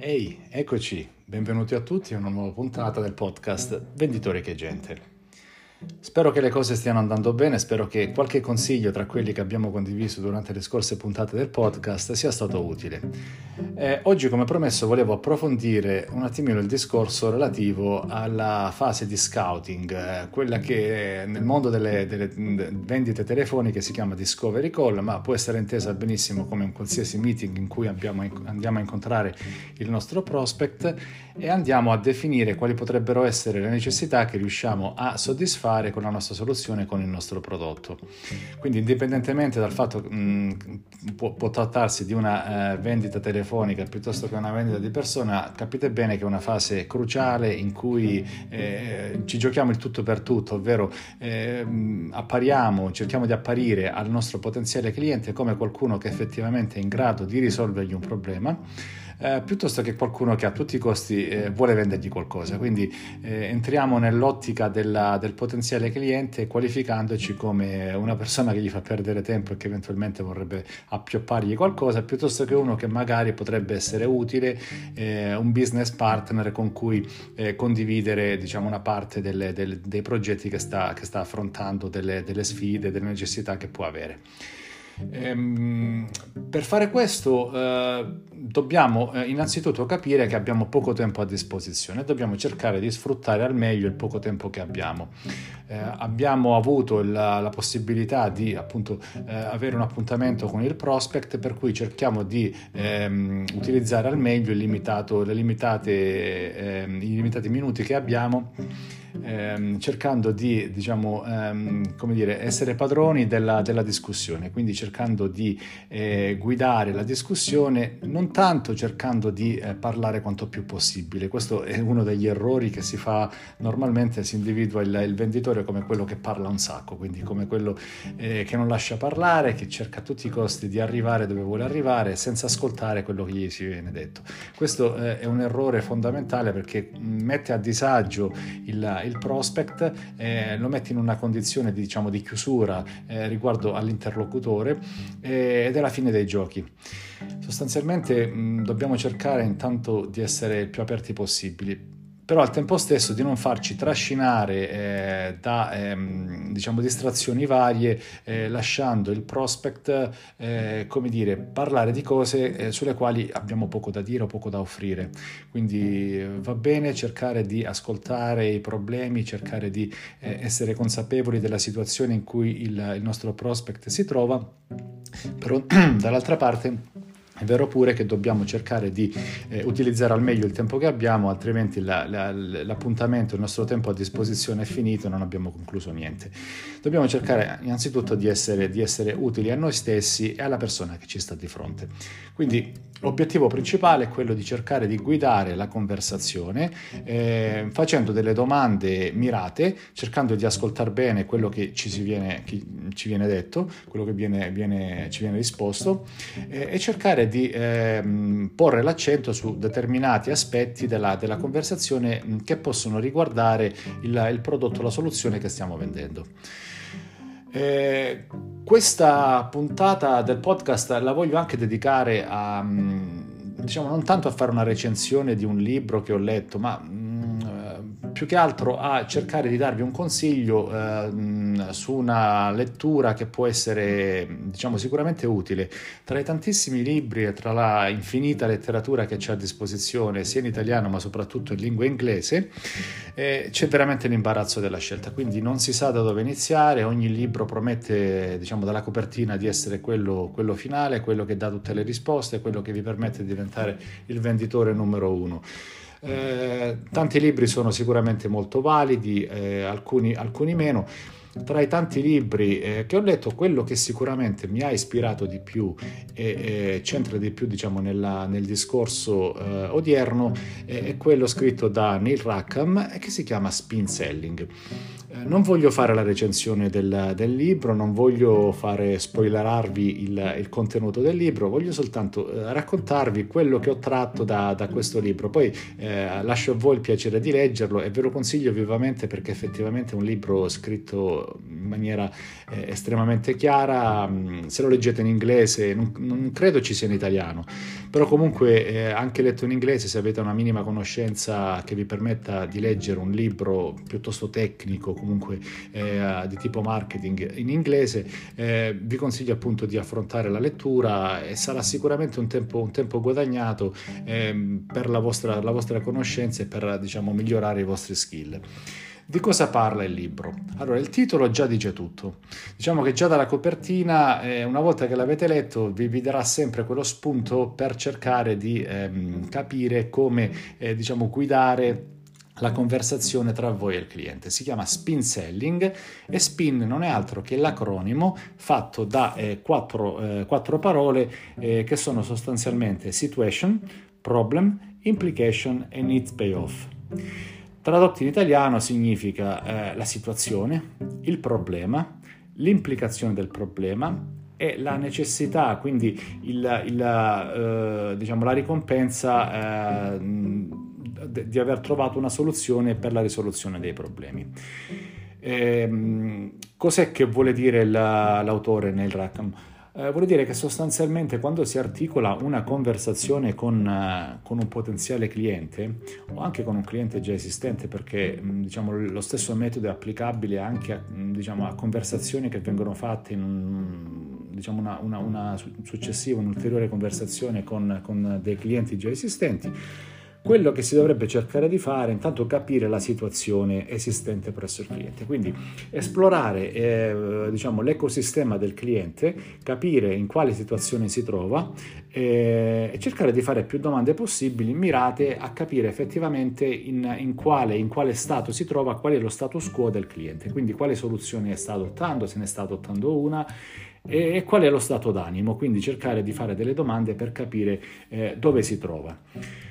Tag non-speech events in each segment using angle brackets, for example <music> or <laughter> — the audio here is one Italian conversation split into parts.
Ehi, eccoci, benvenuti a tutti a una nuova puntata del podcast Venditore che gente. Spero che le cose stiano andando bene, spero che qualche consiglio tra quelli che abbiamo condiviso durante le scorse puntate del podcast sia stato utile. Eh, oggi, come promesso, volevo approfondire un attimino il discorso relativo alla fase di scouting, eh, quella che nel mondo delle, delle, vendite telefoniche si chiama discovery call, ma può essere intesa benissimo come un qualsiasi meeting in cui abbiamo, andiamo a incontrare il nostro prospect e andiamo a definire quali potrebbero essere le necessità che riusciamo a soddisfare fare con la nostra soluzione, con il nostro prodotto. Quindi indipendentemente dal fatto che può, può, trattarsi di una eh, vendita telefonica piuttosto che una vendita di persona, capite bene che è una fase cruciale in cui eh, ci giochiamo il tutto per tutto, ovvero eh, appariamo, cerchiamo di apparire al nostro potenziale cliente come qualcuno che effettivamente è in grado di risolvergli un problema eh, piuttosto che qualcuno che a tutti i costi eh, vuole vendergli qualcosa. Quindi eh, entriamo nell'ottica della, del potenziale cliente qualificandoci come una persona che gli fa perdere tempo e che eventualmente vorrebbe appioppargli qualcosa, piuttosto che uno che magari potrebbe essere utile, eh, un business partner con cui condividere diciamo, una parte delle, delle, dei progetti che sta, che sta affrontando, delle, delle sfide, delle necessità che può avere. Ehm, per fare questo eh, dobbiamo eh, innanzitutto capire che abbiamo poco tempo a disposizione e dobbiamo cercare di sfruttare al meglio il poco tempo che abbiamo. Eh, abbiamo avuto la, la, possibilità di appunto eh, avere un appuntamento con il prospect per cui cerchiamo di ehm, utilizzare al meglio limitato, limitate, ehm, i limitati minuti che abbiamo ehm, cercando di diciamo, ehm, dire, essere padroni della, della, discussione, quindi cercando di eh, guidare la discussione, non tanto cercando di eh, parlare quanto più possibile. Questo è uno degli errori che si fa normalmente, si individua il, il venditore come quello che parla un sacco, quindi come quello eh, che non lascia parlare, che cerca a tutti i costi di arrivare dove vuole arrivare senza ascoltare quello che gli si viene detto. Questo eh, è un errore fondamentale perché mette a disagio il, il prospect, eh, lo metti in una condizione di, diciamo, di chiusura eh, riguardo all'interlocutore eh, ed è la fine dei giochi. Sostanzialmente mh, dobbiamo cercare intanto di essere il più aperti possibili però al tempo stesso di non farci trascinare eh, da ehm, diciamo, distrazioni varie, eh, lasciando il prospect, eh, come dire, parlare di cose eh, sulle quali abbiamo poco da dire o poco da offrire. Quindi eh, va bene cercare di ascoltare i problemi, cercare di eh, essere consapevoli della situazione in cui il, il nostro prospect si trova, però <clears throat> dall'altra parte è vero pure che dobbiamo cercare di eh, utilizzare al meglio il tempo che abbiamo, altrimenti la, la, l'appuntamento, il nostro tempo a disposizione è finito e non abbiamo concluso niente. Dobbiamo cercare innanzitutto di essere, di essere utili a noi stessi e alla persona che ci sta di fronte. Quindi l'obiettivo principale è quello di cercare di guidare la conversazione eh, facendo delle domande mirate, cercando di ascoltare bene quello che ci, viene, che ci viene, detto, quello che viene, viene, ci viene risposto eh, e cercare di ehm, porre l'accento su determinati aspetti della, della conversazione mm, che possono riguardare il, il prodotto, la soluzione che stiamo vendendo. Eh, questa puntata del podcast la voglio anche dedicare a, mm, diciamo, non tanto a fare una recensione di un libro che ho letto, ma più che altro a cercare di darvi un consiglio eh, su una lettura che può essere diciamo sicuramente utile. Tra i tantissimi libri e tra la infinita letteratura che c'è a disposizione sia in italiano ma soprattutto in lingua inglese eh, c'è veramente l'imbarazzo della scelta. Quindi non si sa da dove iniziare ogni libro promette diciamo dalla copertina di essere quello, quello finale quello che dà tutte le risposte quello che vi permette di diventare il venditore numero uno eh, tanti libri sono sicuramente molto validi, eh, alcuni, alcuni meno. Tra i tanti libri eh, che ho letto, quello che sicuramente mi ha ispirato di più e c'entra di più diciamo, nella, nel discorso eh, odierno è quello scritto da Neil Rackham che si chiama Spin Selling. Eh, non voglio fare la recensione del, del, libro, non voglio fare spoilerarvi il, il contenuto del libro, voglio soltanto eh, raccontarvi quello che ho tratto da, da questo libro. Poi eh, lascio a voi il piacere di leggerlo e ve lo consiglio vivamente perché effettivamente è un libro scritto in maniera eh, estremamente chiara. Mm, se lo leggete in inglese, non, non credo ci sia in italiano, però comunque eh, anche letto in inglese, se avete una minima conoscenza che vi permetta di leggere un libro piuttosto tecnico, comunque eh, di tipo marketing in inglese, eh, vi consiglio appunto di affrontare la lettura e sarà sicuramente un tempo, un tempo guadagnato eh, per la vostra, la vostra conoscenza e per diciamo, migliorare i vostri skill. Di cosa parla il libro? Allora, il titolo già dice tutto. Diciamo che già dalla copertina, eh, una volta che l'avete letto, vi, vi, darà sempre quello spunto per cercare di ehm, capire come eh, diciamo, guidare la conversazione tra voi e il cliente. Si chiama spin selling e spin non è altro che l'acronimo fatto da eh, quattro, eh, quattro, parole eh, che sono sostanzialmente situation, problem, implication e needs payoff. Tradotto in italiano significa eh, la situazione, il problema, l'implicazione del problema e la necessità, quindi il, il, eh, diciamo, la ricompensa eh, di aver trovato una soluzione per la risoluzione dei problemi. Eh, cos'è che vuole dire la, l'autore nel Rackham? Eh, vuol dire che sostanzialmente quando si articola una conversazione con, uh, con, un potenziale cliente o anche con un cliente già esistente, perché mh, diciamo, lo stesso metodo è applicabile anche a, mh, diciamo, a conversazioni che vengono fatte in un, diciamo, una, una, una successiva, un'ulteriore conversazione con, con dei clienti già esistenti quello che si dovrebbe cercare di fare è intanto capire la situazione esistente presso il cliente, quindi esplorare eh, diciamo, l'ecosistema del cliente, capire in quale situazione si trova eh, e cercare di fare più domande possibili mirate a capire effettivamente in, in, quale, in quale stato si trova, qual è lo status quo del cliente, quindi quale soluzione sta adottando, se ne sta adottando una e qual è lo stato d'animo, quindi cercare di fare delle domande per capire eh, dove si trova.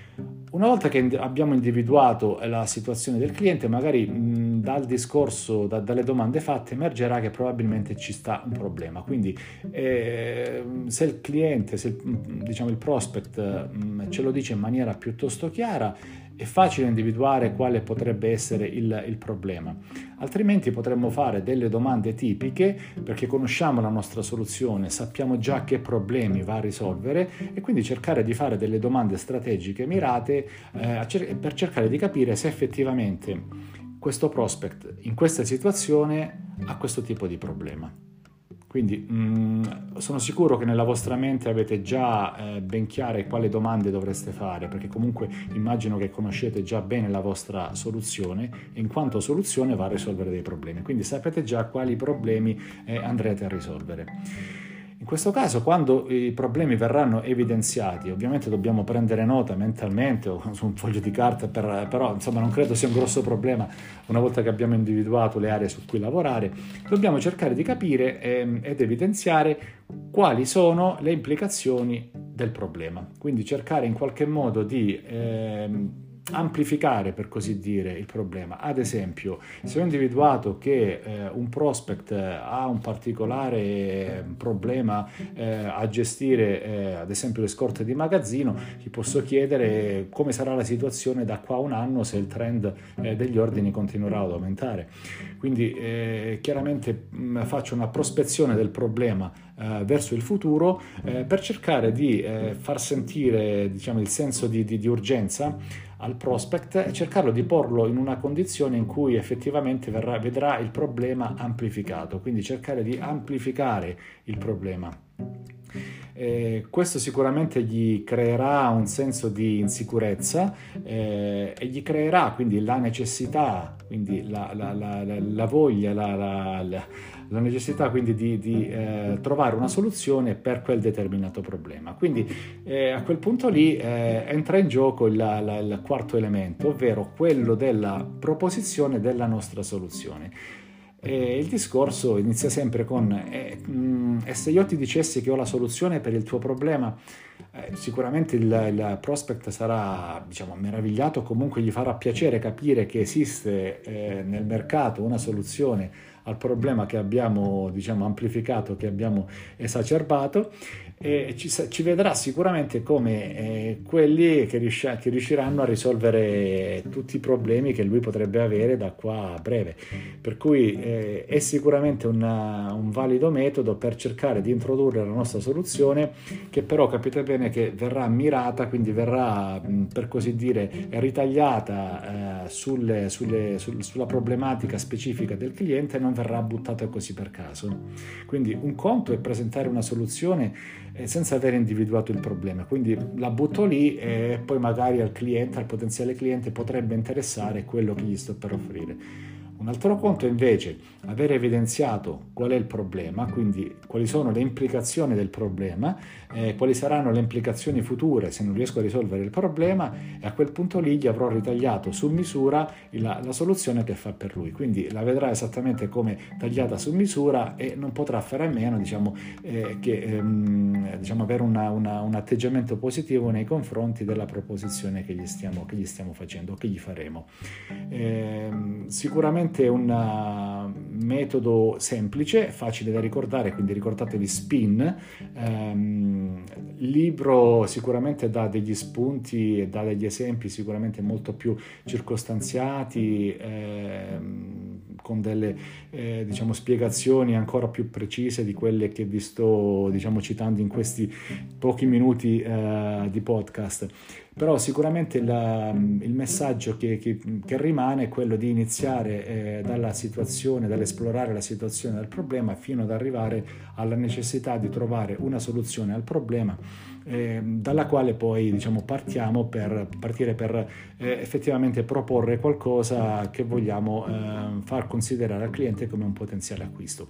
Una volta che abbiamo individuato la situazione del cliente, magari mh, dal discorso, da, dalle domande fatte, emergerà che probabilmente ci sta un problema. Quindi eh, se il cliente, se il, diciamo, il prospect mh, ce lo dice in maniera piuttosto chiara, è facile individuare quale potrebbe essere il, il, problema. Altrimenti potremmo fare delle domande tipiche perché conosciamo la nostra soluzione, sappiamo già che problemi va a risolvere e quindi cercare di fare delle domande strategiche mirate eh, per cercare di capire se effettivamente questo prospect in questa situazione ha questo tipo di problema. Quindi mh, mm, sono sicuro che nella vostra mente avete già eh, ben chiare quali domande dovreste fare, perché comunque immagino che conoscete già bene la vostra soluzione e in quanto soluzione va a risolvere dei problemi. Quindi sapete già quali problemi eh, andrete a risolvere. In questo caso, quando i problemi verranno evidenziati, ovviamente dobbiamo prendere nota mentalmente o su un foglio di carta, per, però insomma non credo sia un grosso problema una volta che abbiamo individuato le aree su cui lavorare, dobbiamo cercare di capire ehm, ed evidenziare quali sono le implicazioni del problema. Quindi cercare in qualche modo di... Ehm, amplificare per così dire il problema. Ad esempio, se ho individuato che eh, un prospect ha un particolare eh, problema eh, a gestire eh, ad esempio le scorte di magazzino, gli posso chiedere come sarà la situazione da qua a un anno se il trend eh, degli ordini continuerà ad aumentare. Quindi eh, chiaramente mh, mm, faccio una prospezione del problema verso il futuro per cercare di far sentire diciamo, il senso di, di, di urgenza al prospect e cercarlo di porlo in una condizione in cui effettivamente verrà, vedrà il problema amplificato, quindi cercare di amplificare il problema. Eh, questo sicuramente gli creerà un senso di insicurezza eh, e gli creerà quindi la necessità, quindi la, la, la, la voglia, la, la necessità quindi di, di eh, trovare una soluzione per quel determinato problema. Quindi eh, a quel punto lì eh, entra in gioco il, la, il quarto elemento, ovvero quello della proposizione della nostra soluzione. E il discorso inizia sempre con eh, mh, e se io ti dicessi che ho la soluzione per il tuo problema, eh, sicuramente il, il, prospect sarà diciamo, meravigliato, comunque gli farà piacere capire che esiste eh, nel mercato una soluzione al problema che abbiamo diciamo, amplificato, che abbiamo esacerbato e ci, ci vedrà sicuramente come eh, quelli che, riusci- che, riusciranno a risolvere tutti i problemi che lui potrebbe avere da qua a breve. Per cui eh, è sicuramente una, un valido metodo per cercare di introdurre la nostra soluzione che però capite bene che verrà mirata, quindi verrà per così dire ritagliata eh, sulle, sulle, sul, sulla problematica specifica del cliente non verrà buttata così per caso. Quindi un conto è presentare una soluzione senza aver individuato il problema. Quindi la butto lì e poi magari al cliente, al potenziale cliente potrebbe interessare quello che gli sto per offrire. Un altro conto è invece avere evidenziato qual è il problema, quindi quali sono le implicazioni del problema, eh, quali saranno le implicazioni future se non riesco a risolvere il problema e a quel punto lì gli avrò ritagliato su misura la, la soluzione che fa per lui. Quindi la vedrà esattamente come tagliata su misura e non potrà fare a meno diciamo, eh, che ehm, diciamo, avere una, una, un atteggiamento positivo nei confronti della proposizione che gli stiamo, che gli stiamo facendo, che gli faremo. Eh, sicuramente sicuramente un uh, metodo semplice, facile da ricordare, quindi ricordatevi SPIN. Um, il libro sicuramente dà degli spunti e dà degli esempi sicuramente molto più circostanziati, eh, con delle eh, diciamo, spiegazioni ancora più precise di quelle che vi sto diciamo, citando in questi pochi minuti eh, di podcast. Però sicuramente la, il messaggio che, che, che, rimane è quello di iniziare eh, dalla situazione, dall'esplorare la situazione del problema fino ad arrivare alla necessità di trovare una soluzione al problema eh, dalla quale poi diciamo, partiamo per partire per eh, effettivamente proporre qualcosa che vogliamo eh, far considerare al cliente come un potenziale acquisto.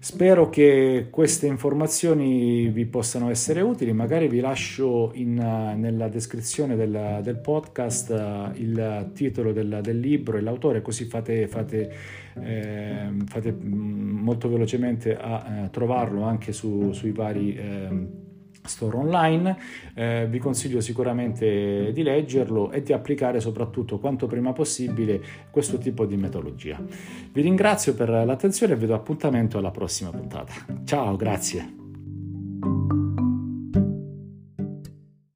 Spero che queste informazioni vi possano essere utili, magari vi lascio in, nella descrizione del, del podcast uh, il titolo del, del, libro e l'autore, così fate, fate, eh, fate mm, molto velocemente a eh, trovarlo anche su, sui vari... Eh, store online, eh, vi consiglio sicuramente di leggerlo e di applicare soprattutto quanto prima possibile questo tipo di metodologia. Vi ringrazio per l'attenzione e vi do appuntamento alla prossima puntata. Ciao, grazie.